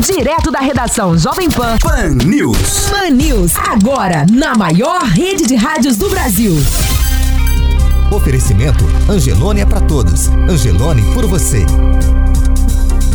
Direto da redação Jovem Pan. Pan News. Pan News. Agora, na maior rede de rádios do Brasil. Oferecimento Angelone é para todos. Angelone por você.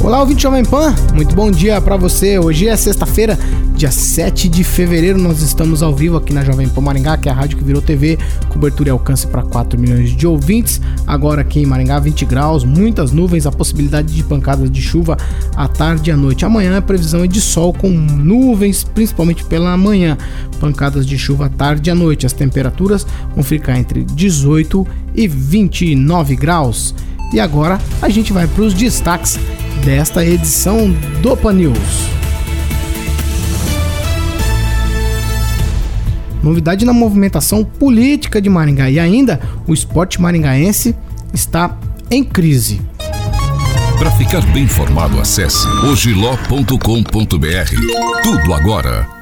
Olá, ouvinte Jovem Pan, muito bom dia para você. Hoje é sexta-feira, dia 7 de fevereiro. Nós estamos ao vivo aqui na Jovem Pan Maringá, que é a rádio que virou TV, cobertura e alcance para 4 milhões de ouvintes. Agora aqui em Maringá, 20 graus, muitas nuvens, a possibilidade de pancadas de chuva à tarde e à noite. Amanhã a previsão é de sol com nuvens, principalmente pela manhã. Pancadas de chuva à tarde e à noite. As temperaturas vão ficar entre 18 e 29 graus. E agora a gente vai para os destaques desta edição do Pan News. Novidade na movimentação política de Maringá e ainda o esporte maringaense está em crise. Para ficar bem informado, acesse ogiló.com.br. Tudo agora.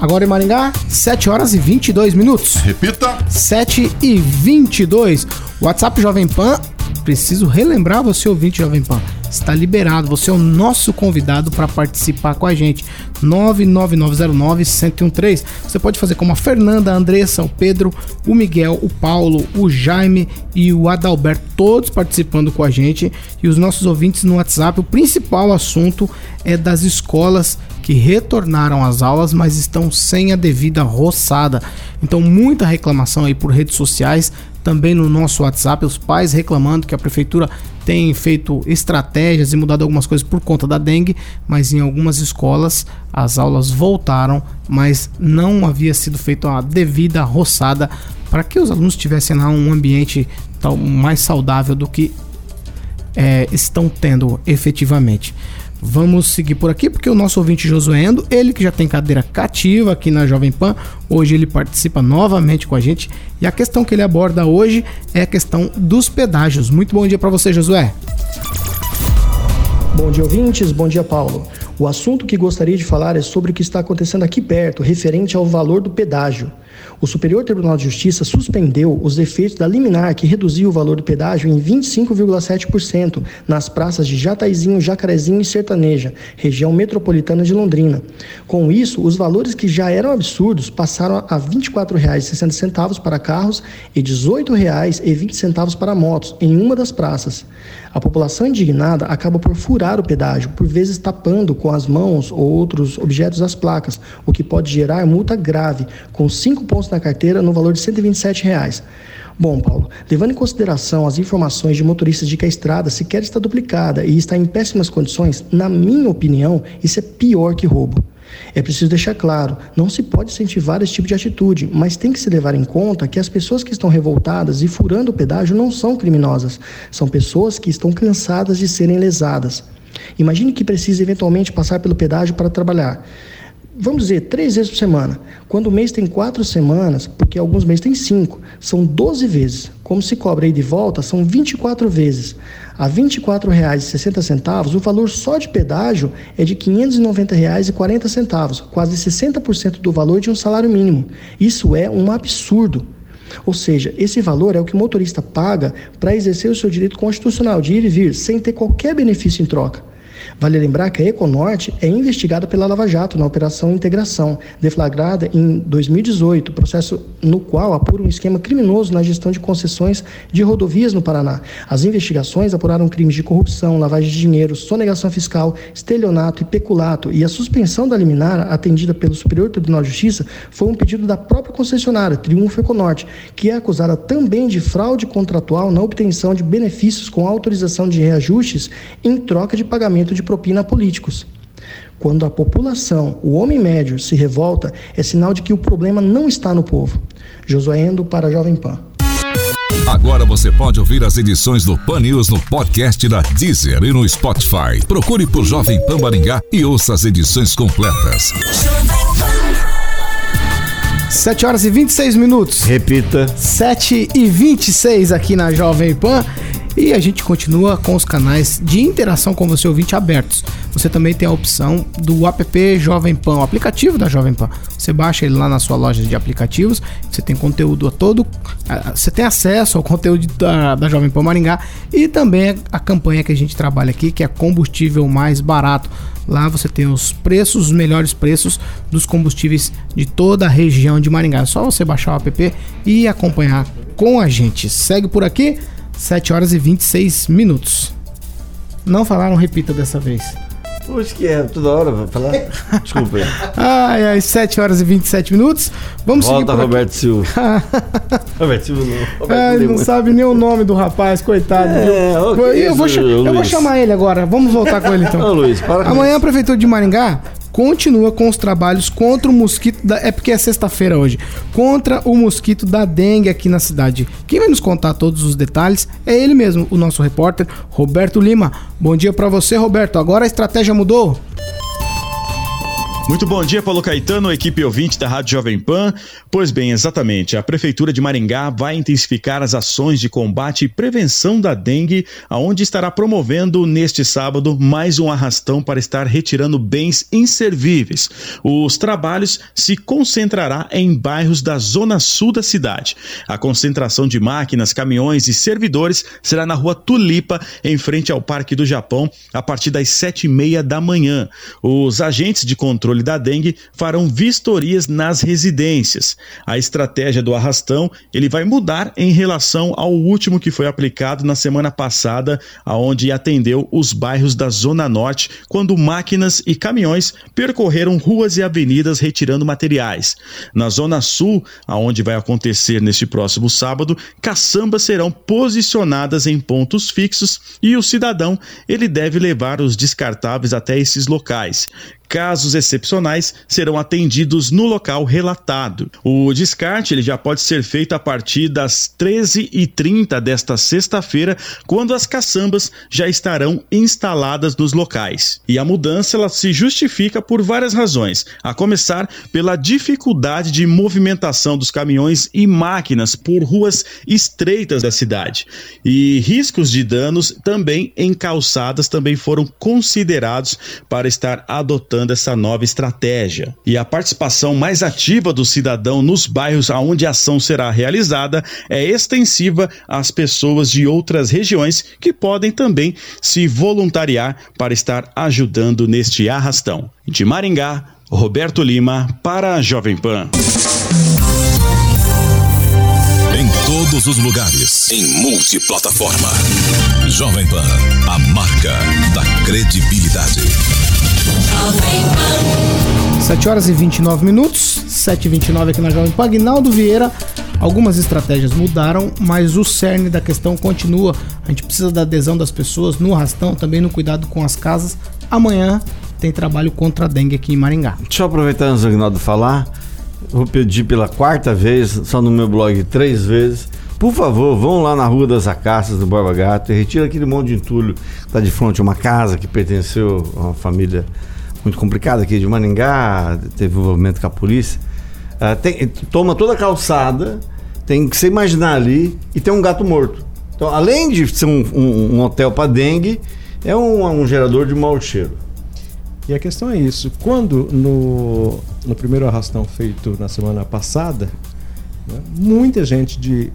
Agora em Maringá, 7 horas e 22 minutos. Repita. 7 e 22. WhatsApp Jovem Pan preciso relembrar você, ouvinte Jovem Pan, está liberado. Você é o nosso convidado para participar com a gente. 99909-1013. Você pode fazer como a Fernanda, a Andressa, o Pedro, o Miguel, o Paulo, o Jaime e o Adalberto, todos participando com a gente. E os nossos ouvintes no WhatsApp. O principal assunto é das escolas que retornaram às aulas, mas estão sem a devida roçada. Então, muita reclamação aí por redes sociais também no nosso WhatsApp, os pais reclamando que a prefeitura tem feito estratégias e mudado algumas coisas por conta da dengue, mas em algumas escolas as aulas voltaram, mas não havia sido feita a devida roçada para que os alunos tivessem lá um ambiente tal, mais saudável do que é, estão tendo efetivamente. Vamos seguir por aqui porque o nosso ouvinte Josuendo, ele que já tem cadeira cativa aqui na Jovem Pan, hoje ele participa novamente com a gente e a questão que ele aborda hoje é a questão dos pedágios. Muito bom dia para você, Josué. Bom dia, ouvintes. Bom dia, Paulo. O assunto que gostaria de falar é sobre o que está acontecendo aqui perto, referente ao valor do pedágio. O Superior Tribunal de Justiça suspendeu os efeitos da liminar que reduziu o valor do pedágio em 25,7% nas praças de Jataizinho, Jacarezinho e Sertaneja, região metropolitana de Londrina. Com isso, os valores que já eram absurdos passaram a R$ 24,60 para carros e R$ 18,20 para motos em uma das praças. A população indignada acaba por furar o pedágio, por vezes tapando com as mãos ou outros objetos as placas, o que pode gerar multa grave, com cinco pontos na carteira no valor de 127 reais. Bom, Paulo, levando em consideração as informações de motoristas de que a estrada sequer está duplicada e está em péssimas condições, na minha opinião, isso é pior que roubo. É preciso deixar claro, não se pode incentivar esse tipo de atitude, mas tem que se levar em conta que as pessoas que estão revoltadas e furando o pedágio não são criminosas, são pessoas que estão cansadas de serem lesadas. Imagine que precisa eventualmente passar pelo pedágio para trabalhar vamos dizer, três vezes por semana. Quando o mês tem quatro semanas, porque alguns meses tem cinco, são 12 vezes. Como se cobra aí de volta, são 24 vezes. A R$ 24,60, o valor só de pedágio é de R$ 590,40, quase 60% do valor de um salário mínimo. Isso é um absurdo. Ou seja, esse valor é o que o motorista paga para exercer o seu direito constitucional de ir e vir, sem ter qualquer benefício em troca. Vale lembrar que a Econorte é investigada pela Lava Jato na Operação Integração, deflagrada em 2018, processo no qual apura um esquema criminoso na gestão de concessões de rodovias no Paraná. As investigações apuraram crimes de corrupção, lavagem de dinheiro, sonegação fiscal, estelionato e peculato, e a suspensão da liminar atendida pelo Superior Tribunal de Justiça foi um pedido da própria concessionária, Triunfo Econorte, que é acusada também de fraude contratual na obtenção de benefícios com autorização de reajustes em troca de pagamento de propina a políticos. Quando a população, o homem médio, se revolta, é sinal de que o problema não está no povo. Josué Endo para a Jovem Pan. Agora você pode ouvir as edições do Pan News no podcast da Deezer e no Spotify. Procure por Jovem Pan Maringá e ouça as edições completas. 7 horas e 26 minutos. Repita. 7 e 26 aqui na Jovem Pan. E a gente continua com os canais de interação com você ouvinte abertos. Você também tem a opção do app Jovem Pan, o aplicativo da Jovem Pan. Você baixa ele lá na sua loja de aplicativos, você tem conteúdo a todo, você tem acesso ao conteúdo da, da Jovem Pan Maringá e também a campanha que a gente trabalha aqui, que é combustível mais barato. Lá você tem os preços, os melhores preços dos combustíveis de toda a região de Maringá. É só você baixar o app e acompanhar com a gente. Segue por aqui, 7 horas e 26 minutos. Não falaram, repita dessa vez. Pois que é, toda hora vai falar. Desculpa. Ai, ai, 7 horas e 27 minutos. Vamos Volta. Roberto Silva. Roberto Silva não. Roberto Ai, não sabe nem o nome do rapaz, coitado. É, que eu, vou eu vou Luiz. chamar ele agora. Vamos voltar com ele então. Ô, Luiz, para Amanhã a Prefeitura de Maringá continua com os trabalhos contra o mosquito da. É porque é sexta-feira hoje. Contra o mosquito da dengue aqui na cidade. Quem vai nos contar todos os detalhes é ele mesmo, o nosso repórter Roberto Lima. Bom dia pra você, Roberto. Agora a estratégia mudou? Muito bom dia, Paulo Caetano, equipe ouvinte da Rádio Jovem Pan. Pois bem, exatamente, a Prefeitura de Maringá vai intensificar as ações de combate e prevenção da dengue, aonde estará promovendo neste sábado mais um arrastão para estar retirando bens inservíveis. Os trabalhos se concentrará em bairros da zona sul da cidade. A concentração de máquinas, caminhões e servidores será na rua Tulipa, em frente ao Parque do Japão, a partir das sete e meia da manhã. Os agentes de controle da dengue farão vistorias nas residências. A estratégia do arrastão ele vai mudar em relação ao último que foi aplicado na semana passada, aonde atendeu os bairros da Zona Norte, quando máquinas e caminhões percorreram ruas e avenidas retirando materiais. Na Zona Sul, aonde vai acontecer neste próximo sábado, caçambas serão posicionadas em pontos fixos e o cidadão ele deve levar os descartáveis até esses locais. Casos excepcionais serão atendidos no local relatado. O descarte ele já pode ser feito a partir das 13h30 desta sexta-feira, quando as caçambas já estarão instaladas nos locais. E a mudança ela se justifica por várias razões, a começar pela dificuldade de movimentação dos caminhões e máquinas por ruas estreitas da cidade. E riscos de danos também em calçadas também foram considerados para estar adotando essa nova estratégia. E a participação mais ativa do cidadão nos bairros onde a ação será realizada é extensiva às pessoas de outras regiões que podem também se voluntariar para estar ajudando neste arrastão. De Maringá, Roberto Lima para a Jovem Pan. Em todos os lugares. Em multiplataforma. Jovem Pan, a marca da credibilidade. 7 horas e 29 minutos, 7 e 29 aqui na Jovem Pan. Aguinaldo Vieira, algumas estratégias mudaram, mas o cerne da questão continua. A gente precisa da adesão das pessoas no arrastão, também no cuidado com as casas. Amanhã tem trabalho contra a dengue aqui em Maringá. Deixa eu aproveitar antes do falar. Vou pedir pela quarta vez, só no meu blog três vezes. Por favor, vão lá na Rua das Acácias do Borba Gato e retira aquele monte de entulho que está de frente a uma casa que pertenceu a uma família muito complicada aqui de Maringá, teve envolvimento com a polícia. Ah, tem- toma toda a calçada, tem que você imaginar ali, e tem um gato morto. Então, além de ser um, um- um hotel para dengue, é um, um gerador de mau cheiro. E a questão é isso. Quando no, no primeiro arrastão feito na semana passada, né, muita gente de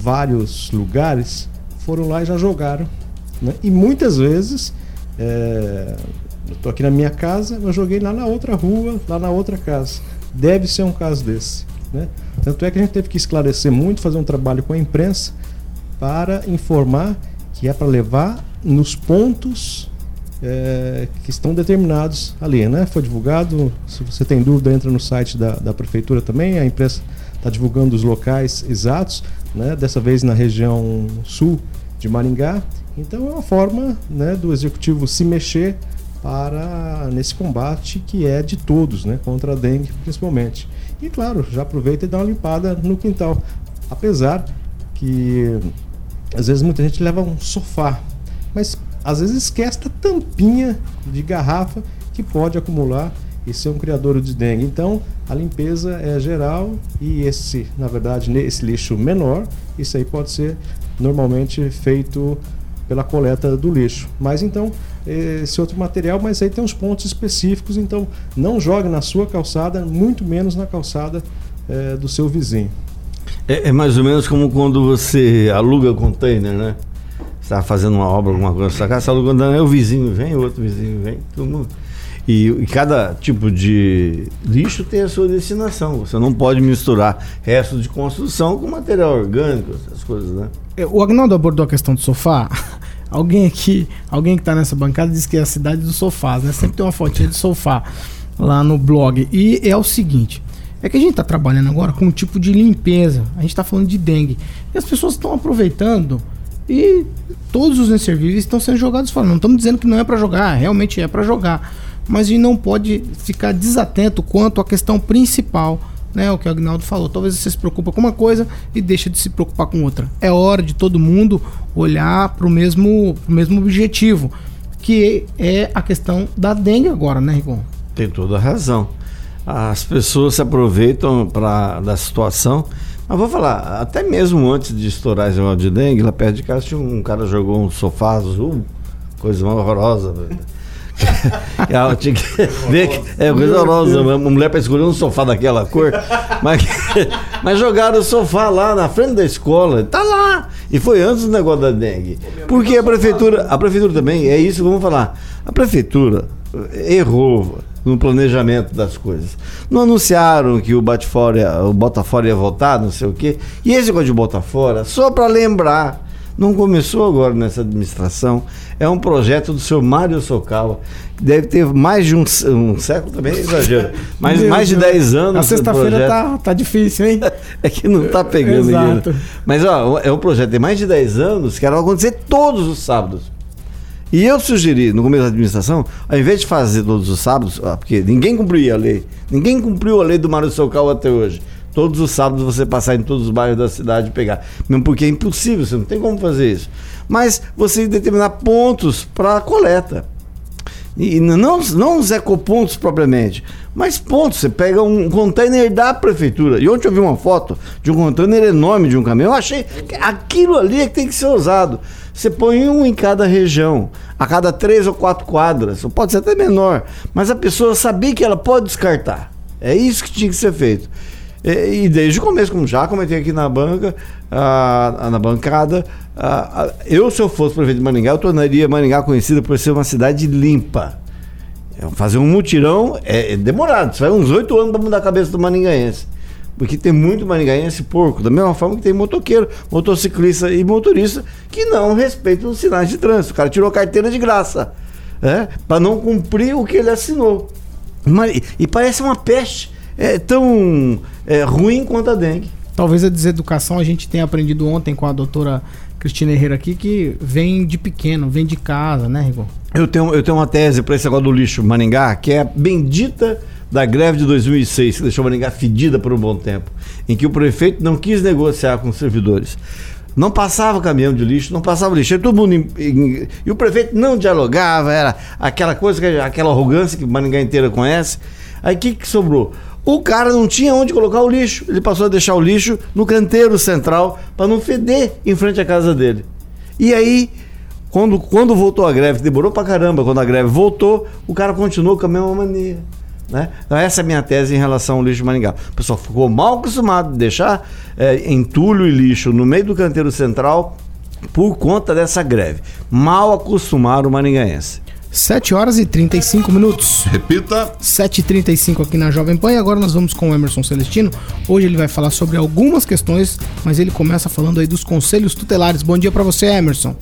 vários lugares foram lá e já jogaram. né? E muitas vezes, é, eu tô aqui na minha casa, eu joguei lá na outra rua, lá na outra casa. Deve ser um caso desse. Né? Tanto é que a gente teve que esclarecer muito, fazer um trabalho com a imprensa para informar que é para levar nos pontos é, que estão determinados ali, né? Foi divulgado. Se você tem dúvida, entra no site da, da prefeitura também. A imprensa está divulgando os locais exatos, né? Dessa vez na região sul de Maringá. Então é uma forma, né, do executivo se mexer para nesse combate que é de todos, né, contra a dengue principalmente. E claro, já aproveita e dá uma limpada no quintal. Apesar que às vezes muita gente leva um sofá, mas às vezes esquece da tampinha de garrafa que pode acumular e ser um criador de dengue. Então, a limpeza é geral e esse, na verdade, esse lixo menor, isso aí pode ser normalmente feito pela coleta do lixo. Mas então, esse outro material, mas aí tem uns pontos específicos, então não jogue na sua calçada, muito menos na calçada é, do seu vizinho. É, é, mais ou menos como quando você aluga container, né? Você está fazendo uma obra, alguma coisa na sua casa, você aluga container, o vizinho vem, o outro vizinho vem, todo mundo. E, e, cada tipo de lixo tem a sua destinação. Você não pode misturar restos de construção com material orgânico, essas coisas, né? É, o Agnaldo abordou a questão do sofá. Alguém aqui, alguém que está nessa bancada diz que é a cidade dos sofás, né? Sempre tem uma fotinha de sofá lá no blog. E é o seguinte: é que a gente está trabalhando agora com um tipo de limpeza. A gente está falando de dengue. E as pessoas estão aproveitando e todos os inservíveis estão sendo jogados fora. Não estamos dizendo que não é para jogar, realmente é para jogar mas a gente não pode ficar desatento quanto à questão principal, né? O que o Agnaldo falou. Talvez você se preocupa com uma coisa e deixa de se preocupar com outra. É hora de todo mundo olhar para o mesmo, mesmo objetivo, que é a questão da dengue agora, né, Rigon? Tem toda a razão. As pessoas se aproveitam pra, da situação. Mas vou falar, até mesmo antes de estourar esse negócio de dengue, lá perto de casa um cara jogou um sofá azul, coisa horrorosa. Tinha que ver que é coisa horrorosa. Uma mulher para escolher um sofá daquela cor. Mas, mas jogaram o sofá lá na frente da escola. Tá lá. E foi antes do negócio da dengue. Porque a prefeitura, a prefeitura também, é isso que vamos falar. A prefeitura errou no planejamento das coisas. Não anunciaram que o Batfora, o Botafora ia voltar, não sei o quê. E esse negócio de Botafora, só para lembrar não começou agora nessa administração. É um projeto do senhor Mário Socawa, que deve ter mais de um, um século também, é exagero. Mas mais de 10 anos. A sexta-feira tá, tá difícil, hein? é que não tá pegando Exato. Ainda. Mas ó, é um projeto de mais de 10 anos que era acontecer todos os sábados. E eu sugeri, no começo da administração, ao invés de fazer todos os sábados, porque ninguém cumpria a lei, ninguém cumpriu a lei do Mário Socal até hoje todos os sábados você passar em todos os bairros da cidade e pegar. Mesmo porque é impossível, você não tem como fazer isso. Mas você determinar pontos para coleta. E não, não os ecopontos propriamente, mas pontos. Você pega um container da prefeitura. E ontem eu vi uma foto de um container enorme de um caminhão. Eu achei que aquilo ali é que tem que ser usado. Você põe um em cada região, a cada três ou quatro quadras, ou pode ser até menor. Mas a pessoa saber que ela pode descartar. É isso que tinha que ser feito. E, e desde o começo, como já comentei aqui na banca, ah, na bancada, ah, eu, se eu fosse prefeito de Maringá, eu tornaria Maringá conhecida por ser uma cidade limpa. É, fazer um mutirão é, é demorado, isso vai uns oito anos para mudar a cabeça do maringaense. Porque tem muito maringaense porco, da mesma forma que tem motoqueiro, motociclista e motorista que não respeitam os sinais de trânsito. O cara tirou carteira de graça, é, para não cumprir o que ele assinou. E parece uma peste é tão é, ruim quanto a dengue. Talvez a deseducação a gente tenha aprendido ontem com a doutora Cristina Herrera aqui, que vem de pequeno, vem de casa, né, Rigor? Eu tenho, eu tenho uma tese para esse negócio do lixo Maningá, que é a bendita da greve de 2006, que deixou Maningá fedida por um bom tempo, em que o prefeito não quis negociar com os servidores. Não passava caminhão de lixo, não passava lixo, todo mundo. Em, em, e o prefeito não dialogava, era aquela coisa, aquela arrogância que Maningá inteira conhece. Aí o que, que sobrou? O cara não tinha onde colocar o lixo. Ele passou a deixar o lixo no canteiro central para não feder em frente à casa dele. E aí, quando, quando voltou a greve, demorou pra caramba, quando a greve voltou, o cara continuou com a mesma mania. Né? Então, essa é a minha tese em relação ao lixo de Maringá. O pessoal ficou mal acostumado de deixar é, entulho e lixo no meio do canteiro central por conta dessa greve. Mal acostumaram o maringaense. 7 horas e 35 minutos. Repita. 7h35 aqui na Jovem Pan e agora nós vamos com o Emerson Celestino. Hoje ele vai falar sobre algumas questões, mas ele começa falando aí dos conselhos tutelares. Bom dia para você, Emerson.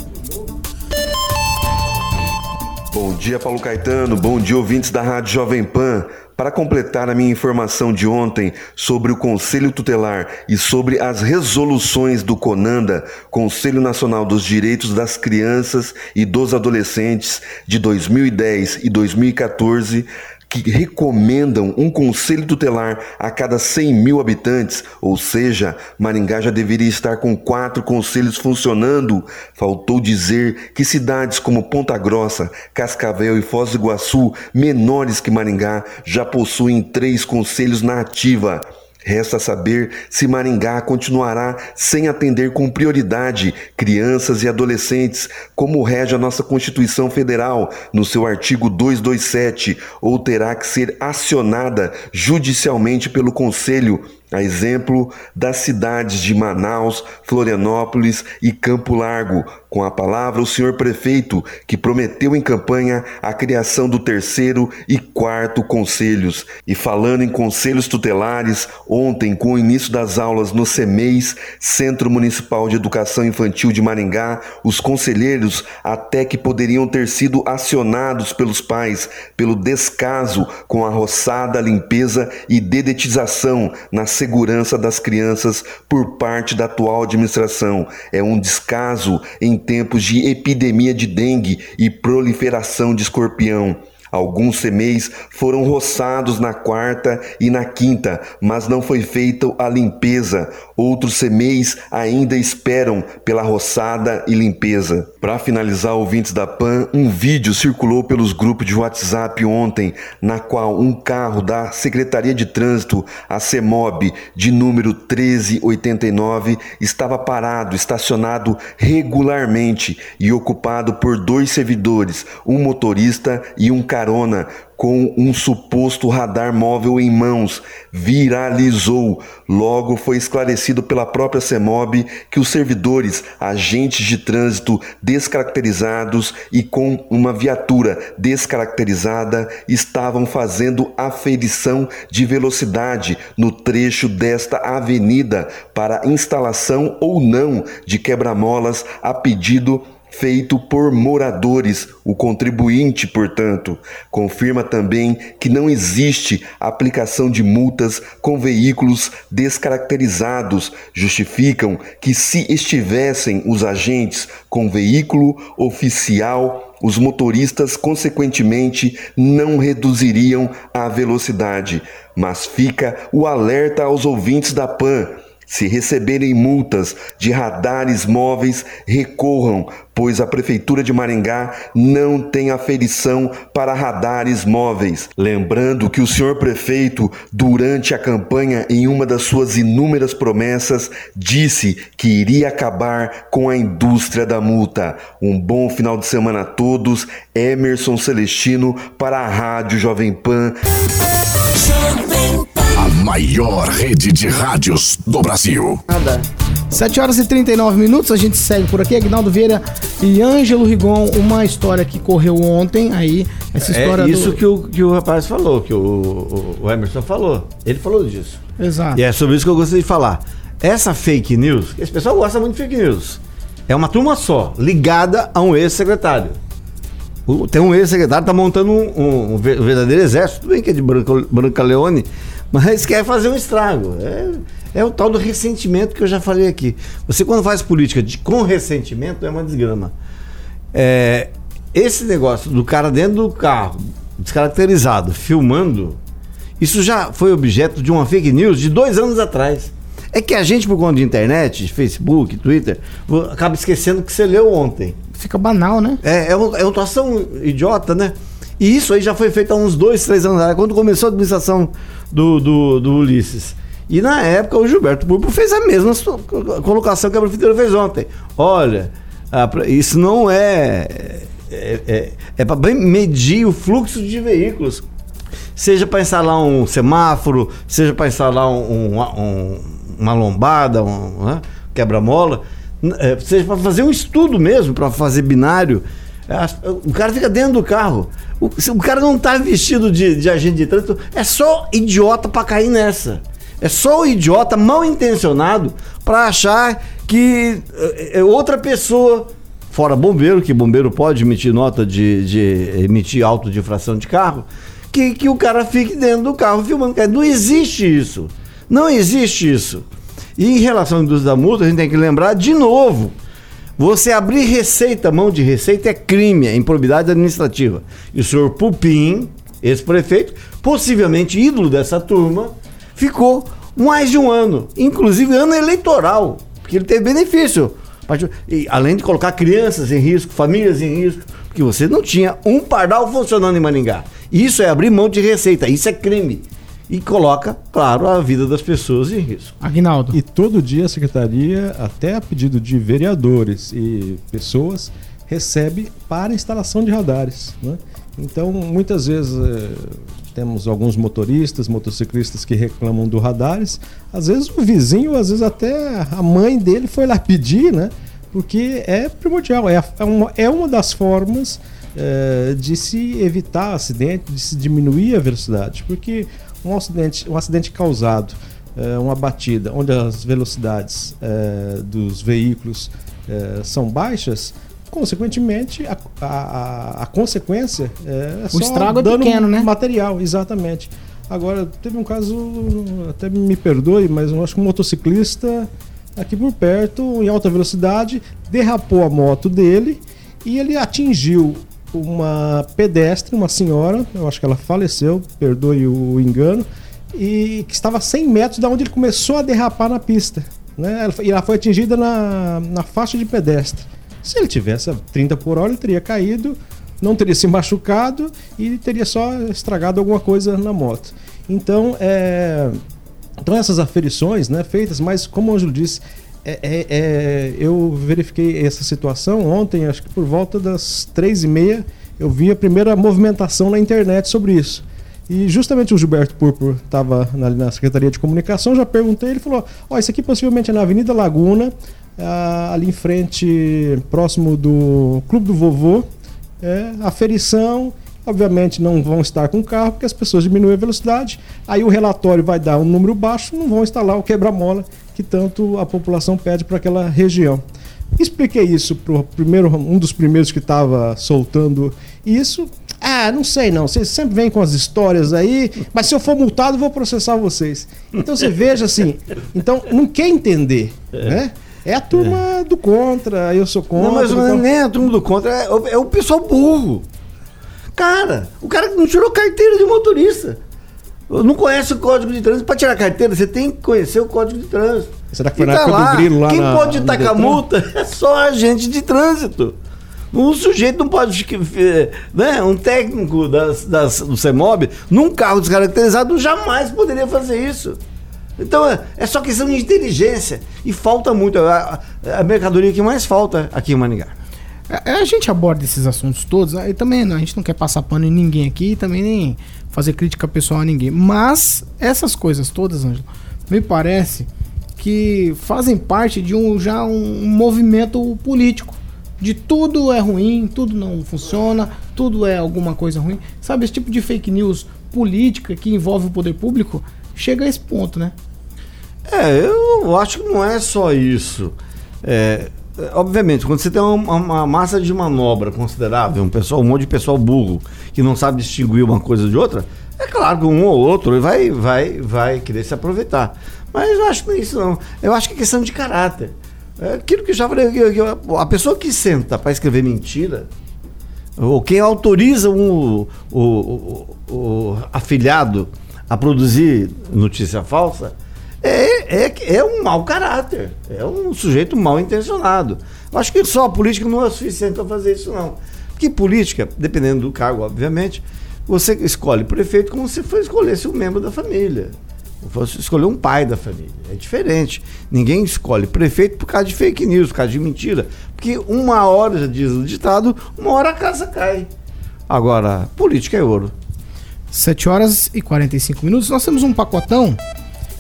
Bom dia, Paulo Caetano. Bom dia, ouvintes da Rádio Jovem Pan. Para completar a minha informação de ontem sobre o Conselho Tutelar e sobre as resoluções do CONANDA, Conselho Nacional dos Direitos das Crianças e dos Adolescentes, de 2010 e 2014, que recomendam um conselho tutelar a cada 100 mil habitantes, ou seja, Maringá já deveria estar com quatro conselhos funcionando. Faltou dizer que cidades como Ponta Grossa, Cascavel e Foz do Iguaçu, menores que Maringá, já possuem três conselhos na ativa. Resta saber se Maringá continuará sem atender com prioridade crianças e adolescentes, como rege a nossa Constituição Federal no seu artigo 227, ou terá que ser acionada judicialmente pelo Conselho a exemplo das cidades de Manaus, Florianópolis e Campo Largo. Com a palavra, o senhor prefeito, que prometeu em campanha a criação do terceiro e quarto conselhos. E falando em conselhos tutelares, ontem, com o início das aulas no CEMEIS, Centro Municipal de Educação Infantil de Maringá, os conselheiros até que poderiam ter sido acionados pelos pais pelo descaso com a roçada, limpeza e dedetização nas segurança das crianças por parte da atual administração. É um descaso em tempos de epidemia de dengue e proliferação de escorpião. Alguns semeis foram roçados na quarta e na quinta, mas não foi feita a limpeza. Outros semeis ainda esperam pela roçada e limpeza. Para finalizar, ouvintes da PAN, um vídeo circulou pelos grupos de WhatsApp ontem, na qual um carro da Secretaria de Trânsito, a CEMOB, de número 1389, estava parado, estacionado regularmente e ocupado por dois servidores, um motorista e um carro carona com um suposto radar móvel em mãos, viralizou. Logo foi esclarecido pela própria CEMOB que os servidores, agentes de trânsito descaracterizados e com uma viatura descaracterizada, estavam fazendo aferição de velocidade no trecho desta avenida para instalação ou não de quebra-molas a pedido feito por moradores, o contribuinte, portanto. Confirma também que não existe aplicação de multas com veículos descaracterizados. Justificam que, se estivessem os agentes com veículo oficial, os motoristas, consequentemente, não reduziriam a velocidade. Mas fica o alerta aos ouvintes da PAN se receberem multas de radares móveis, recorram, pois a Prefeitura de Maringá não tem aferição para radares móveis. Lembrando que o senhor prefeito, durante a campanha, em uma das suas inúmeras promessas, disse que iria acabar com a indústria da multa. Um bom final de semana a todos. Emerson Celestino para a Rádio Jovem Pan. A maior rede de rádios do Brasil. Nada. 7 horas e 39 minutos, a gente segue por aqui. Agnaldo Vieira e Ângelo Rigon, uma história que correu ontem aí. Essa história é isso do... que, o, que o rapaz falou, que o, o, o Emerson falou. Ele falou disso. Exato. E é sobre isso que eu gostaria de falar. Essa fake news, esse pessoal gosta muito de fake news. É uma turma só, ligada a um ex-secretário. O- Tem um ex-secretário que está montando um, um- um ver- verdadeiro exército, tudo bem que é de Branca, Branca Leone, mas quer fazer um estrago. É, é o tal do ressentimento que eu já falei aqui. Você, quando faz política de, com ressentimento, é uma desgrama. É, esse negócio do cara dentro do carro, descaracterizado, filmando, isso já foi objeto de uma fake news de dois anos atrás. É que a gente, por conta de internet, de Facebook, Twitter, acaba esquecendo que você leu ontem. Fica banal, né? É, é, uma, é uma atuação idiota, né? E isso aí já foi feito há uns dois, três anos atrás, quando começou a administração do, do, do Ulisses. E na época o Gilberto Burbo fez a mesma colocação que a prefeitura fez ontem. Olha, a isso não é. É, é, é para medir o fluxo de veículos. Seja para instalar um semáforo, seja para instalar um, um- um- uma lombada, um né, quebra-mola, é, seja para fazer um estudo mesmo, para fazer binário. As- O cara fica dentro do carro. O, cara não tá vestido de, de agente de trânsito, é só idiota para cair nessa. É só o idiota mal intencionado para achar que é, é outra pessoa, fora bombeiro, que bombeiro pode emitir nota de, de emitir auto de infração de carro, que, que o cara fique dentro do carro filmando. Não existe isso. Não existe isso. E em relação à indústria da multa, a gente tem que lembrar de novo. Você abrir receita, mão de receita, é crime, é improbidade administrativa. E o senhor Pupim, ex-prefeito, possivelmente ídolo dessa turma, ficou mais de um ano, inclusive ano eleitoral, porque ele teve benefício. E, além de colocar crianças em risco, famílias em risco, porque você não tinha um pardal funcionando em Maringá. Isso é abrir mão de receita, isso é crime. E coloca, claro, a vida das pessoas em risco. Aguinaldo. E todo dia a secretaria, até a pedido de vereadores e pessoas, recebe para instalação de radares. Né? Então, muitas vezes eh, temos alguns motoristas, motociclistas que reclamam do radares. Às vezes o vizinho, às vezes até a mãe dele foi lá pedir, né? Porque é primordial, é, é, uma, é uma das formas eh, de se evitar acidente, de se diminuir a velocidade. Porque um acidente, um acidente causado, eh, uma batida, onde as velocidades eh, dos veículos eh, são baixas, consequentemente, a, a, a consequência é, O estrago é dano pequeno, né? material, exatamente. Agora, teve um caso, até me perdoe, mas eu acho que um motociclista aqui por perto, em alta velocidade, derrapou a moto dele e ele atingiu uma pedestre, uma senhora, eu acho que ela faleceu, perdoe o engano, e que estava a 100 metros da onde ele começou a derrapar na pista. Né? E ela foi atingida na, na faixa de pedestre. Se ele tivesse a 30 por hora, ele teria caído, não teria se machucado e teria só estragado alguma coisa na moto. Então, é, então essas aferições né, feitas, mas como o Ângelo disse, é- é- é, eu verifiquei essa situação ontem, acho que por volta das três e meia, eu vi a primeira movimentação na internet sobre isso. E justamente o Gilberto Purpur estava na, na Secretaria de Comunicação, já perguntei, ele falou, ó, isso aqui possivelmente é na Avenida Laguna, ali em frente, próximo do Clube do Vovô, é, aferição, obviamente não vão estar com o carro, porque as pessoas diminuem a velocidade, aí o relatório vai dar um número baixo, não vão instalar o quebra-mola que tanto a população pede para aquela região. Expliquei isso para primeiro, um dos primeiros que estava soltando isso. Ah, não sei não, vocês sempre vêm com as histórias aí, mas se eu for multado, eu vou processar vocês. Então você veja assim, então não quer entender, né? É a turma do contra, eu sou contra. Não, mas não é contra. nem a turma do contra, é, o- é o pessoal burro. Cara, o cara que não tirou carteira de motorista. Não conhece o código de trânsito. Para tirar carteira, você tem que conhecer o código de trânsito. Será que foi E na tá época lá. do grilo lá Quem na- pode tacar multa é só agente de trânsito. O sujeito não pode. eh, Né? Um técnico das, das, do CEMOB, num carro descaracterizado, jamais poderia fazer isso. Então é, é só questão de inteligência. E falta muito. A, a- a mercadoria que mais falta aqui em Maningá. É, A gente aborda esses assuntos todos, e também né, a gente não quer passar pano em ninguém aqui, e também nem fazer crítica pessoal a ninguém. Mas essas coisas todas, Ângelo, me parece que fazem parte de um já um movimento político. De tudo é ruim, tudo não funciona, tudo é alguma coisa ruim. Sabe, esse tipo de fake news política que envolve o poder público chega a esse ponto, né? É, eu acho que não é só isso. É, obviamente, quando você tem uma, uma massa de manobra considerável, um, pessoal, um monte de pessoal burro que não sabe distinguir uma coisa de outra, é claro que um ou outro vai, vai, vai querer se aproveitar. Mas eu acho que não é isso não. Eu acho que é questão de caráter. É aquilo que eu já falei, a pessoa que senta para escrever mentira, ou quem autoriza um, o, o, o- o afilhado a produzir notícia falsa é, é, é um mau caráter, é um sujeito mal intencionado. Eu acho que só a política não é suficiente para fazer isso, não. Porque política, dependendo do cargo, obviamente, você escolhe prefeito como se for escolhesse um membro da família. Ou fosse escolher um pai da família. É diferente. Ninguém escolhe prefeito por causa de fake news, por causa de mentira. Porque uma hora, já diz o ditado, uma hora a casa cai. Agora, política é ouro. 7 horas e 45 minutos. Nós temos um pacotão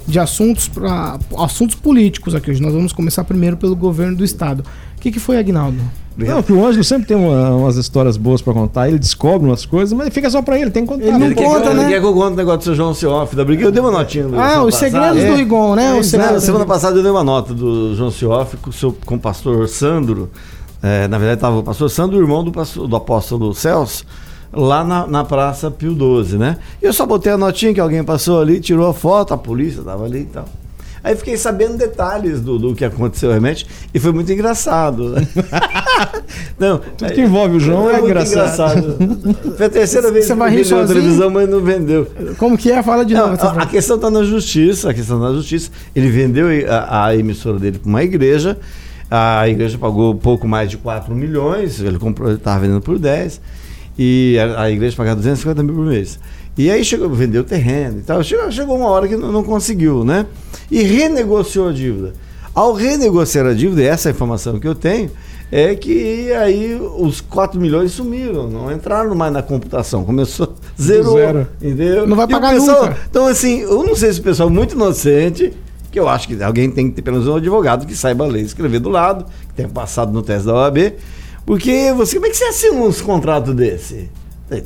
de assuntos para assuntos políticos aqui hoje. Nós vamos começar primeiro pelo governo do estado. O que, que foi, Agnaldo? Não, que o Ângelo sempre tem uma- umas histórias boas pra contar, ele descobre umas coisas, mas fica só pra ele, tem que contar. Ele não Ele quer conta, que, eu- né? Ele quer que eu conte o negócio do seu João Cioff da briga. Eu dei uma notinha. no- Ah, os segredos passada. do Rigon, né? É, Os isso, segredos né? do semana passada eu dei uma nota do João Cioff com, o seu- com o pastor Sandro. É, na verdade, estava o pastor Sandro, irmão do, pastor- do apóstolo Celso, lá na, na Praça Pio 12, né? E eu só botei a notinha que alguém passou ali, tirou a foto, a polícia estava ali e tal. Aí fiquei sabendo detalhes do, do que aconteceu realmente e foi muito engraçado. né? Não, Tudo que envolve o João é muito engraçado. Foi a terceira vez Você que vai rir sozinho? televisão, mas não vendeu. Como que é? Fala de Não, novo. a, a questão está na justiça, a questão tá na justiça. Ele vendeu a, a emissora dele para uma igreja, a igreja pagou pouco mais de 4 milhões, ele comprou, ele estava vendendo por 10. E a, a igreja pagava 250 mil por mês. E aí chegou, vendeu terreno e tal. Chegou, chegou uma hora que não, não conseguiu, né? E renegociou a dívida. Ao renegociar a dívida, essa é a informação que eu tenho, é que aí os 4 milhões sumiram, não entraram mais na computação. Começou, zerou, Zero. entendeu? Não vai pagar pessoal- nunca. Então, assim, eu não sei se o pessoal é muito inocente, que eu acho que alguém tem que ter pelo menos um advogado que saiba ler e escrever do lado, que tenha passado no teste da OAB, porque você, como é que você assina uns contratos desse?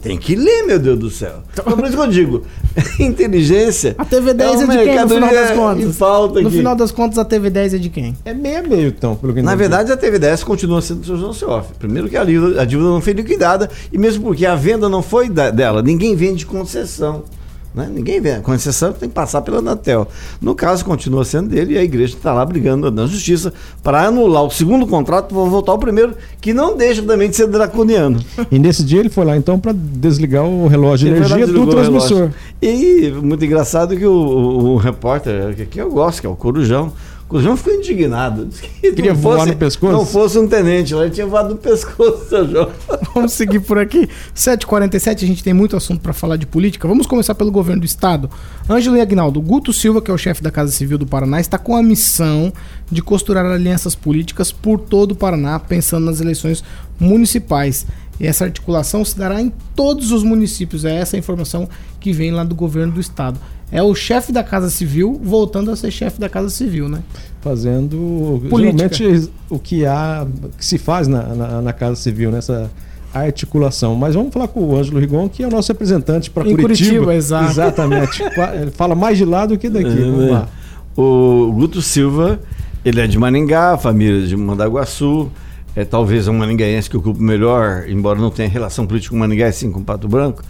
Tem- que ler, meu Deus do céu. Então, por isso que eu digo, inteligência. A TV10 é, uma de quem, no final das contas? em falta no aqui. final das contas, a TV10 é de quem? É meio a meio, então, pelo que Na verdade, a TV10 continua sendo do seu João Cioff. Primeiro que a dívida, a dívida não foi liquidada, e mesmo porque a venda não foi da- dela, ninguém vende concessão. Né? Ninguém vende. Concessão tem que passar pela Anatel. No caso, continua sendo dele e a igreja está lá brigando na justiça para anular o segundo contrato para voltar ao primeiro, que não deixa também de ser draconiano. E nesse dia ele foi lá, então, para desligar o relógio de energia do o transmissor. E muito engraçado que o, o- o repórter, que, eu gosto, que é o Corujão, o Corujão ficou indignado. Disse que Queria não voar fosse- no pescoço? Não fosse um tenente lá, ele tinha voado no pescoço, seu João. Vamos seguir por aqui. 7h47, a gente tem muito assunto para falar de política. Vamos começar pelo governo do estado. Ângelo e Agnaldo, Guto Silva, que é o chefe da Casa Civil do Paraná, está com a missão de costurar alianças políticas por todo o Paraná, pensando nas eleições municipais. E essa articulação se dará em todos os municípios. É essa a informação que vem lá do governo do estado. É o chefe da Casa Civil voltando a ser chefe da Casa Civil, né? Fazendo Política. geralmente o que há, que se faz na, na, na Casa Civil, nessa articulação. Mas vamos falar com o Ângelo Rigon, que é o nosso representante para Em Curitiba. Curitiba, exato. Exatamente. Ele fala mais de lá do que daqui. Vamos lá. O Guto Silva, ele é de Maringá, família de Mandaguaçu. É talvez um maningaense que ocupa melhor, embora não tenha relação política com Maringá, assim com Pato Branco.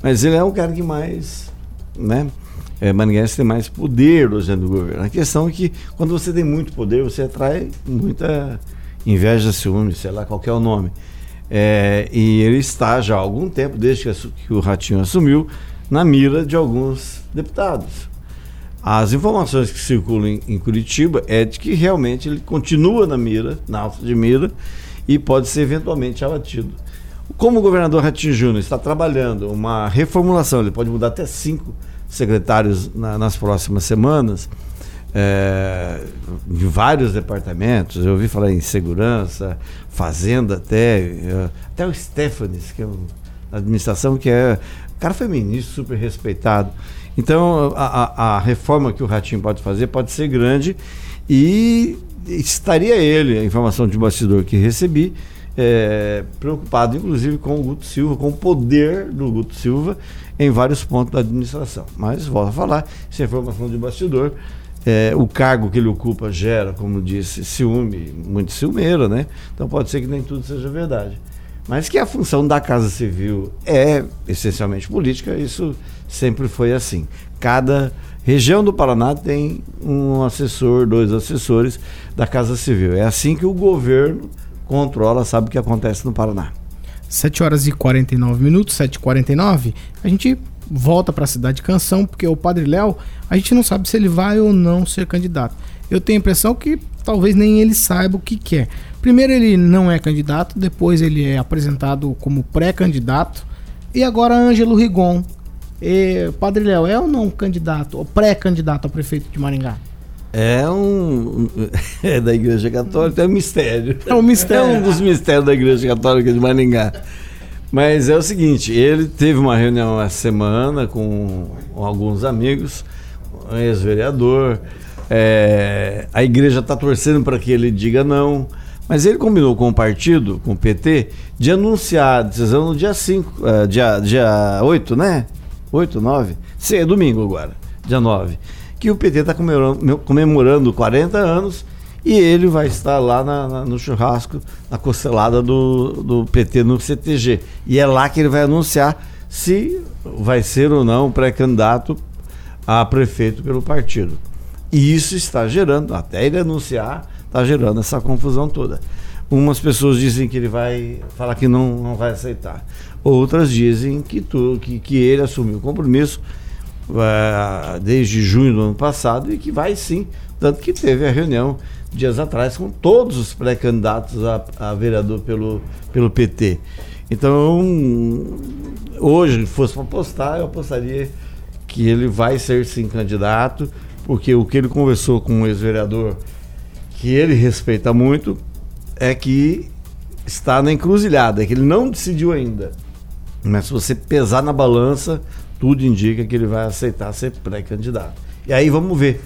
Mas ele é um cara que mais, né? É, maningaense tem mais poder hoje do governo. A questão é que quando você tem muito poder, você atrai muita inveja, ciúme, sei lá qual é o nome. É, e ele está já há algum tempo, desde que, que o Ratinho assumiu, na mira de alguns deputados. As informações que circulam em, em Curitiba é de que realmente ele continua na mira, na alça de mira, e pode ser eventualmente abatido. Como o governador Ratinho Júnior está trabalhando uma reformulação, ele pode mudar até cinco secretários na- nas próximas semanas, é, de vários departamentos. Eu ouvi falar em segurança, fazenda até, é, até o Stefanes, que é um, na administração, que é. O cara foi ministro, super respeitado. Então, a, a- a reforma que o Ratinho pode fazer pode ser grande e estaria ele, a informação de bastidor que recebi, é, preocupado inclusive com o Guto Silva, com o poder do Guto Silva em vários pontos da administração. Mas, volto a falar, isso é informação de bastidor. É, o cargo que ele ocupa gera, como disse, ciúme, muito ciumeiro, né? Então pode ser que nem tudo seja verdade. Mas que a função da Casa Civil é essencialmente política, isso sempre foi assim. Cada região do Paraná tem um assessor, dois assessores da Casa Civil. É assim que o governo controla, sabe o que acontece no Paraná. 7 horas e 49 minutos, 7h49, a gente volta para a cidade de Canção, porque o Padre Léo, a gente não sabe se ele vai ou não ser candidato. Eu tenho a impressão que talvez nem ele saiba o que quer. Primeiro ele não é candidato, depois ele é apresentado como pré-candidato, e agora Ângelo Rigon. E, Padre Léo, é ou não candidato, ou pré-candidato a prefeito de Maringá? É um. É da Igreja Católica, é um mistério. É um mistério. É um dos mistérios da Igreja Católica de Maringá. Mas é o seguinte, ele teve uma reunião essa semana com alguns amigos, um ex-vereador. é, a igreja está torcendo para que ele diga não. Mas ele combinou com o partido, com o PT, de anunciar a decisão no dia 5, eh, dia, dia 8, né? 8, 9? Sim, é domingo agora, dia 9. Que o PT está comemorando, comemorando 40 anos e ele vai estar lá na- na- no churrasco, na costelada do, do PT no CTG. E é lá que ele vai anunciar se vai ser ou não pré-candidato a prefeito pelo partido. E isso está gerando, até ele anunciar, está gerando essa confusão toda. Umas pessoas dizem que ele vai falar que não, não vai aceitar. Outras dizem que, tu, que, que ele assumiu o compromisso eh, desde junho do ano passado e que vai sim. Tanto que teve a reunião dias atrás com todos os pré-candidatos a, a vereador pelo, pelo PT. Então, hoje, se fosse para apostar, eu apostaria que ele vai ser sim candidato, porque o que ele conversou com o ex-vereador, que ele respeita muito, é que está na encruzilhada, é que ele não decidiu ainda. Mas se você pesar na balança, tudo indica que ele vai aceitar ser pré-candidato. E aí vamos ver.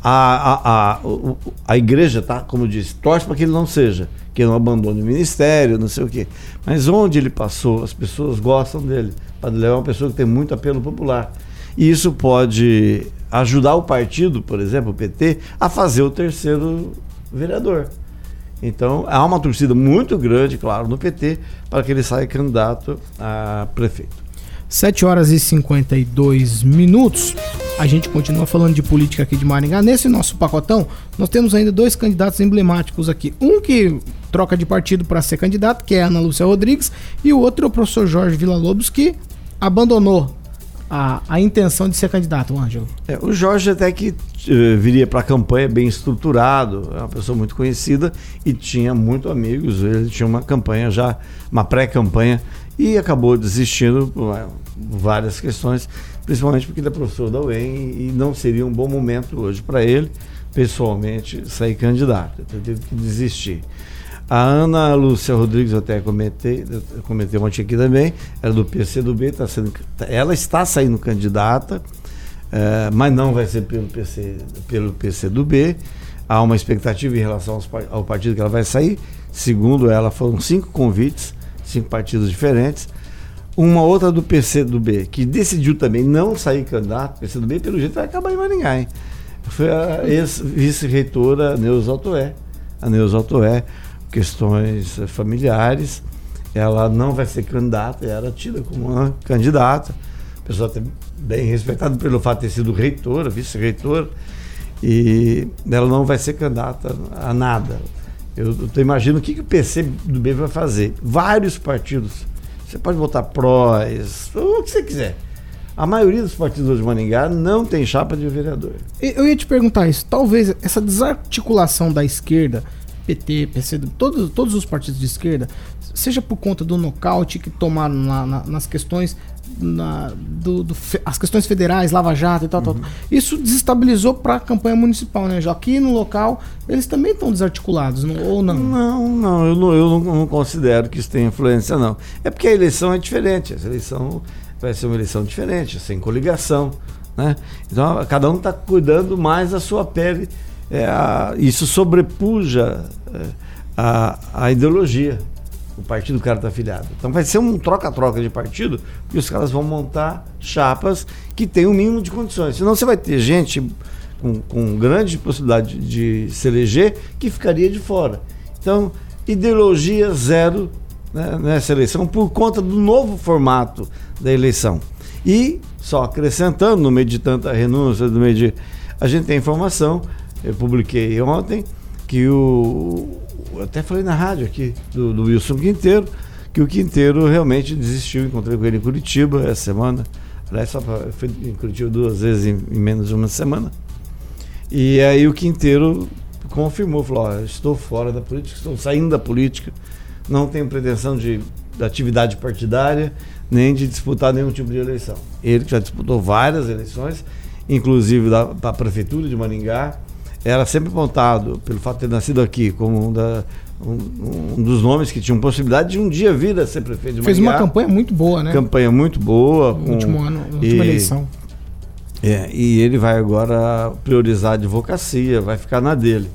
A, a, a, a igreja, tá? Como eu disse, torce para que ele não seja, que ele não abandone o ministério, não sei o quê. Mas onde ele passou, as pessoas gostam dele. Padre Léo é uma pessoa que tem muito apelo popular. E isso pode ajudar o partido, por exemplo, o PT, a fazer o terceiro vereador. Então, há uma torcida muito grande, claro, no PT, para que ele saia candidato a prefeito. 7 horas e 52 minutos. A gente continua falando de política aqui de Maringá. Nesse nosso pacotão, nós temos ainda dois candidatos emblemáticos aqui. Um que troca de partido para ser candidato, que é a Ana Lúcia Rodrigues, e o outro é o professor Jorge Villa-Lobos, que abandonou a, a intenção de ser candidato, Ângelo? É, o Jorge até que uh, viria para a campanha bem estruturado, é uma pessoa muito conhecida e tinha muitos amigos, ele tinha uma campanha já, uma pré-campanha, e acabou desistindo por várias questões, principalmente porque ele é professor da UEM e, não seria um bom momento hoje para ele, pessoalmente, sair candidato. Então teve que desistir. A Ana Lúcia Rodrigues, eu até comentei, comentei ontem aqui também, era do PCdoB, tá sendo, ela está saindo candidata, é, mas não vai ser pelo, PC, pelo PCdoB. Há uma expectativa em relação aos, ao partido que ela vai sair. Segundo ela, foram cinco convites, cinco partidos diferentes. Uma outra do PCdoB, que decidiu também não sair candidato, PCdoB, pelo jeito, vai acabar em Maringá, hein? Foi a ex-vice-reitora Neuza Altoé. A Neuza Altoé questões familiares. Ela não vai ser candidata, era tida como uma candidata. Pessoa bem respeitada pelo fato de ter sido reitora, vice-reitora, e ela não vai ser candidata a nada. Eu, eu imagino o que, que o PC do B vai fazer. Vários partidos. Você pode votar prós, o que você quiser. A maioria dos partidos de Maningá não tem chapa de vereador. Eu ia te perguntar isso. Talvez essa desarticulação da esquerda PT, PCdo, todos, todos os partidos de esquerda, seja por conta do nocaute que tomaram na, na, nas questões na, do, do, as questões federais, Lava Jato e tal, uhum. tal. Isso desestabilizou para a campanha municipal, né? Já aqui no local, eles também estão desarticulados, não, ou não? Não, não eu, não, eu não, considero que isso tenha influência, não. É porque a eleição é diferente. Essa eleição vai ser uma eleição diferente, sem coligação. Né? Então, cada um está cuidando mais da sua pele. É, a, isso sobrepuja é, a, a ideologia. O partido do cara está afiliado. Então vai ser um troca-troca de partido, e os caras vão montar chapas que têm o um mínimo de condições. Senão você vai ter gente com, com grande possibilidade de se eleger que ficaria de fora. Então, ideologia zero né, nessa eleição por conta do novo formato da eleição. E, só acrescentando, no meio de tanta renúncia, no meio de. A gente tem informação, eu publiquei ontem, que o. Até falei na rádio aqui, do, do Wilson Quinteiro, que o Quinteiro realmente desistiu. Encontrei com ele em Curitiba essa semana. Aliás, só pra, fui em Curitiba duas vezes em, em, menos de uma semana. E aí o Quinteiro confirmou, falou, ó, estou fora da política, estou saindo da política, não tenho pretensão de, de atividade partidária, nem de disputar nenhum tipo de eleição. Ele que já disputou várias eleições, inclusive da, da prefeitura de Maringá, era sempre apontado, pelo fato de ter nascido aqui, como um, da, um, um dos nomes que tinham possibilidade de um dia vir a ser prefeito de Fez uma campanha muito boa, né? Campanha muito boa. No com, último ano, na última e, eleição. É, e ele vai agora priorizar a advocacia, vai ficar na dele.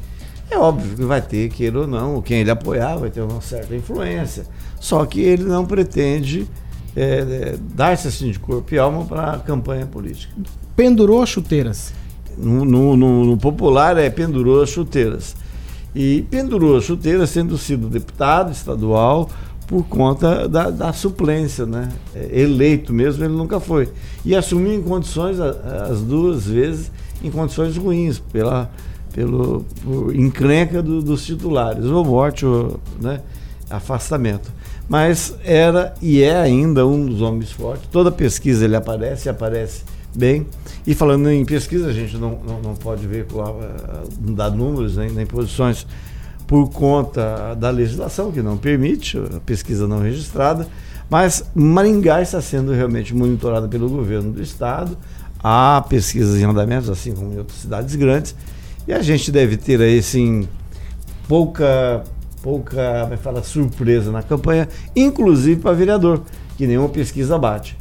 É óbvio que vai ter, queira ou não, quem ele apoiar vai ter uma certa influência. Só que ele não pretende é, é, dar-se assim de corpo e alma para a campanha política. Pendurou chuteiras. No, no, no, popular é pendurou as chuteiras. E pendurou as chuteiras tendo sido deputado estadual por conta da, da suplência, né? É, eleito mesmo ele nunca foi. E assumiu em condições, as duas vezes, em condições ruins, pela, pelo por encrenca do, dos titulares, ou morte, ou né, afastamento. Mas era e é ainda um dos homens fortes. Toda pesquisa ele aparece, aparece Bem, e falando em pesquisa, a gente não, não, não pode ver, não dar números nem, nem posições por conta da legislação que não permite a pesquisa não registrada, Mas Maringá está sendo realmente monitorada pelo governo do estado. Há pesquisas em andamento, assim como em outras cidades grandes. E a gente deve ter aí, sim, pouca, pouca, como é que fala, surpresa na campanha, inclusive para vereador, que nenhuma pesquisa bate.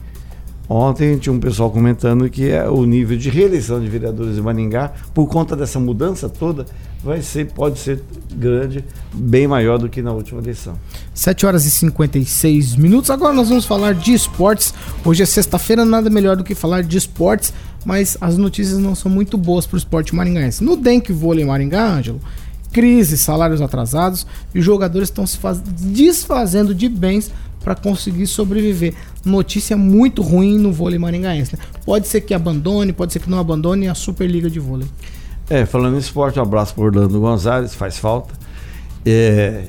Ontem tinha um pessoal comentando que é o nível de reeleição de vereadores em Maringá, por conta dessa mudança toda, vai ser, pode ser grande, bem maior do que na última eleição. 7 horas e 56 minutos. Agora nós vamos falar de esportes. Hoje é sexta-feira, nada melhor do que falar de esportes, mas as notícias não são muito boas para o esporte maringaense. No Denk Vôlei Maringá, Ângelo, crise, salários atrasados e os jogadores estão se faz... desfazendo de bens para conseguir sobreviver. Notícia muito ruim no vôlei maringaense. Né? Pode ser que abandone, pode ser que não abandone a Superliga de Vôlei. É, falando em esporte, um abraço para Orlando Gonzalez, faz falta. É,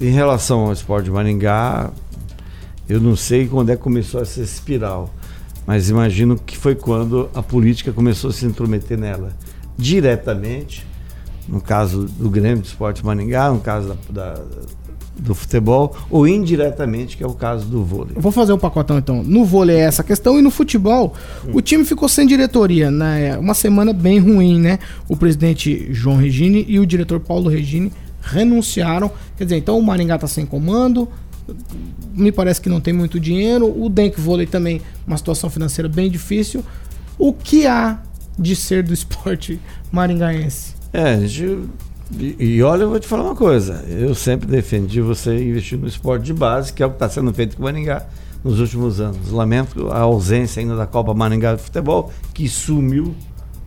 em relação ao esporte de Maringá, eu não sei quando é que começou essa espiral, mas imagino que foi quando a política começou a se intrometer nela diretamente, no caso do Grêmio de Esporte Maringá, no caso da, da do futebol ou indiretamente, que é o caso do vôlei. vou fazer um pacotão então. No vôlei é essa questão e no futebol, hum. o time ficou sem diretoria, né? Uma semana bem ruim, né? O presidente João Regini e o diretor Paulo Regini renunciaram. Quer dizer, então o Maringá tá sem comando. Me parece que não tem muito dinheiro. O Denk Vôlei também, uma situação financeira bem difícil. O que há de ser do esporte maringaense? É, a gente e, e, olha, eu vou te falar uma coisa. Eu sempre defendi você investir no esporte de base, que é o que está sendo feito com o Maringá nos últimos anos. Lamento a ausência ainda da Copa Maringá de Futebol, que sumiu.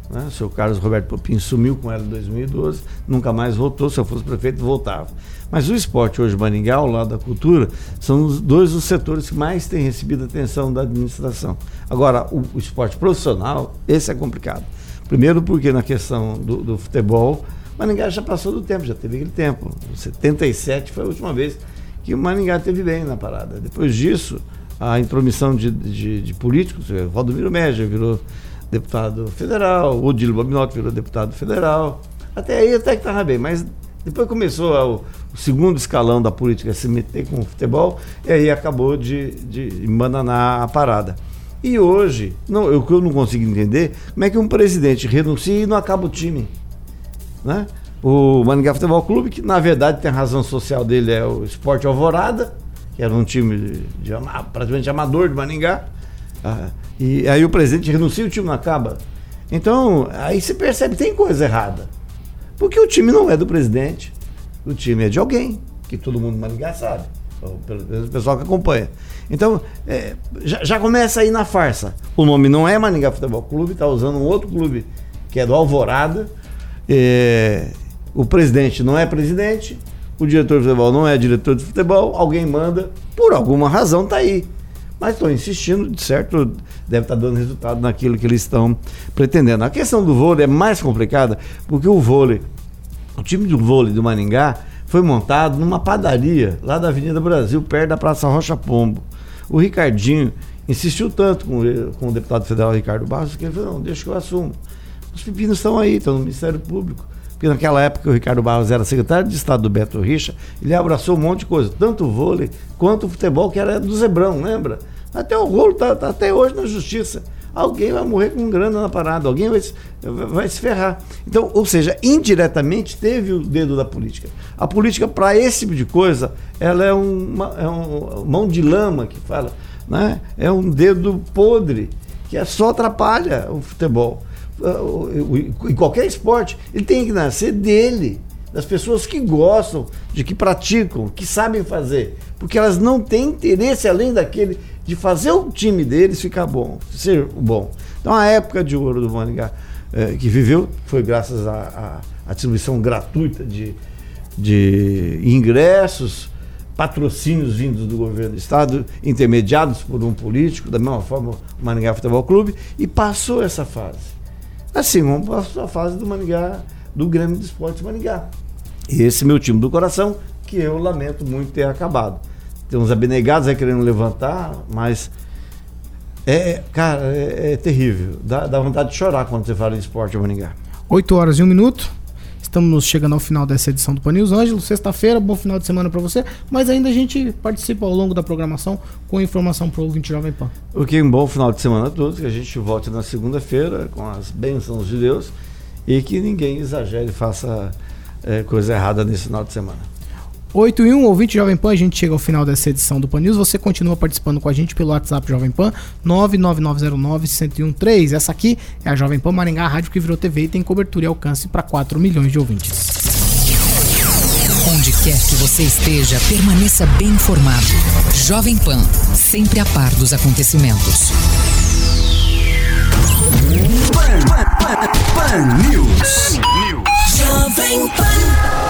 Né? O seu Carlos Roberto Popinho sumiu com ela em 2012, nunca mais voltou. Se eu fosse prefeito, voltava. Mas o esporte hoje, Maringá, ao lado da cultura, são os dois os setores que mais têm recebido atenção da administração. Agora, o, o esporte profissional, esse é complicado. Primeiro porque na questão do, do futebol Maringá já passou do tempo, já teve aquele tempo. 77 foi a última vez que o Maringá teve bem na parada. Depois disso, a intromissão de, de, de políticos, Valdomiro Média virou deputado federal, o Dilo Babinotto virou deputado federal. Até aí até que estava bem, mas depois começou o, o, segundo escalão da política se meter com o futebol e aí acabou de, de embananar a parada. E hoje, não, que eu não consigo entender, como é que um presidente renuncia e não acaba o time né? O Maringá Futebol Clube, que na verdade tem a razão social dele, é o Esporte Alvorada, que era um time de, de praticamente amador de Maringá. Ah, e aí o presidente renuncia o time não acaba. Então, aí se percebe tem coisa errada. Porque o time não é do presidente, o time é de alguém, que todo mundo em Maringá sabe, pelo pessoal que acompanha. Então, é, já, já, começa aí na farsa. O nome não é Maringá Futebol Clube, está usando um outro clube que é do Alvorada, é, o presidente não é presidente, o diretor de futebol não é diretor de futebol, alguém manda, por alguma razão está aí. Mas estou insistindo, de certo, deve estar tá dando resultado naquilo que eles estão pretendendo. A questão do vôlei é mais complicada, porque o vôlei, o time do vôlei do Maningá foi montado numa padaria lá da Avenida Brasil, perto da Praça Rocha Pombo. O Ricardinho insistiu tanto com, com o deputado federal Ricardo Barros que ele falou: não, deixa que eu assumo. Os pepinos estão aí, estão no Ministério Público. Porque naquela época o Ricardo Barros era secretário de Estado do Beto Richa, ele abraçou um monte de coisa, tanto o vôlei quanto o futebol, que era do Zebrão, lembra? Até o rolo está tá até hoje na justiça. Alguém vai morrer com grana na parada, alguém vai, vai se ferrar. Então, ou seja, indiretamente teve o dedo da política. A política, para esse tipo de coisa, ela é uma, é uma mão de lama que fala, né? é um dedo podre, que é só atrapalha o futebol em qualquer esporte, ele tem que nascer dele, das pessoas que gostam, de que praticam, que sabem fazer, porque elas não têm interesse além daquele de fazer o time deles ficar bom, ser bom. Então a época de ouro do Maringá é, que viveu foi graças à distribuição gratuita de, de ingressos, patrocínios vindos do governo do estado, intermediados por um político, da mesma forma o Maringá Futebol Clube, e passou essa fase. Assim, vamos para a fase do Maningá, do Grêmio de Esportes Maningá. Esse meu time do coração, que eu lamento muito ter acabado. Tem uns abnegados aí querendo levantar, mas é, cara, é, é terrível. Dá, dá, vontade de chorar quando você fala em esporte Maningá. 8 horas e 1 minuto. Estamos chegando ao final dessa edição do Pan News. Ângelo, sexta-feira, bom final de semana para você. Mas ainda a gente participa ao longo da programação com informação para o ouvinte Jovem Pan. Ok, um bom final de semana a todos. Que a gente volte na segunda-feira com as bênçãos de Deus e que ninguém exagere e faça é, coisa errada nesse final de semana. 8 e 1, ouvinte Jovem Pan, a gente chega ao final dessa edição do Pan News. Você continua participando com a gente pelo WhatsApp Jovem Pan 99909-1013. Essa aqui é a Jovem Pan Maringá, a rádio que virou TV e tem cobertura e alcance para 4 milhões de ouvintes. Onde quer que você esteja, permaneça bem informado. Jovem Pan, sempre a par dos acontecimentos. Pan, Pan, Pan, Pan News. Jovem Pan.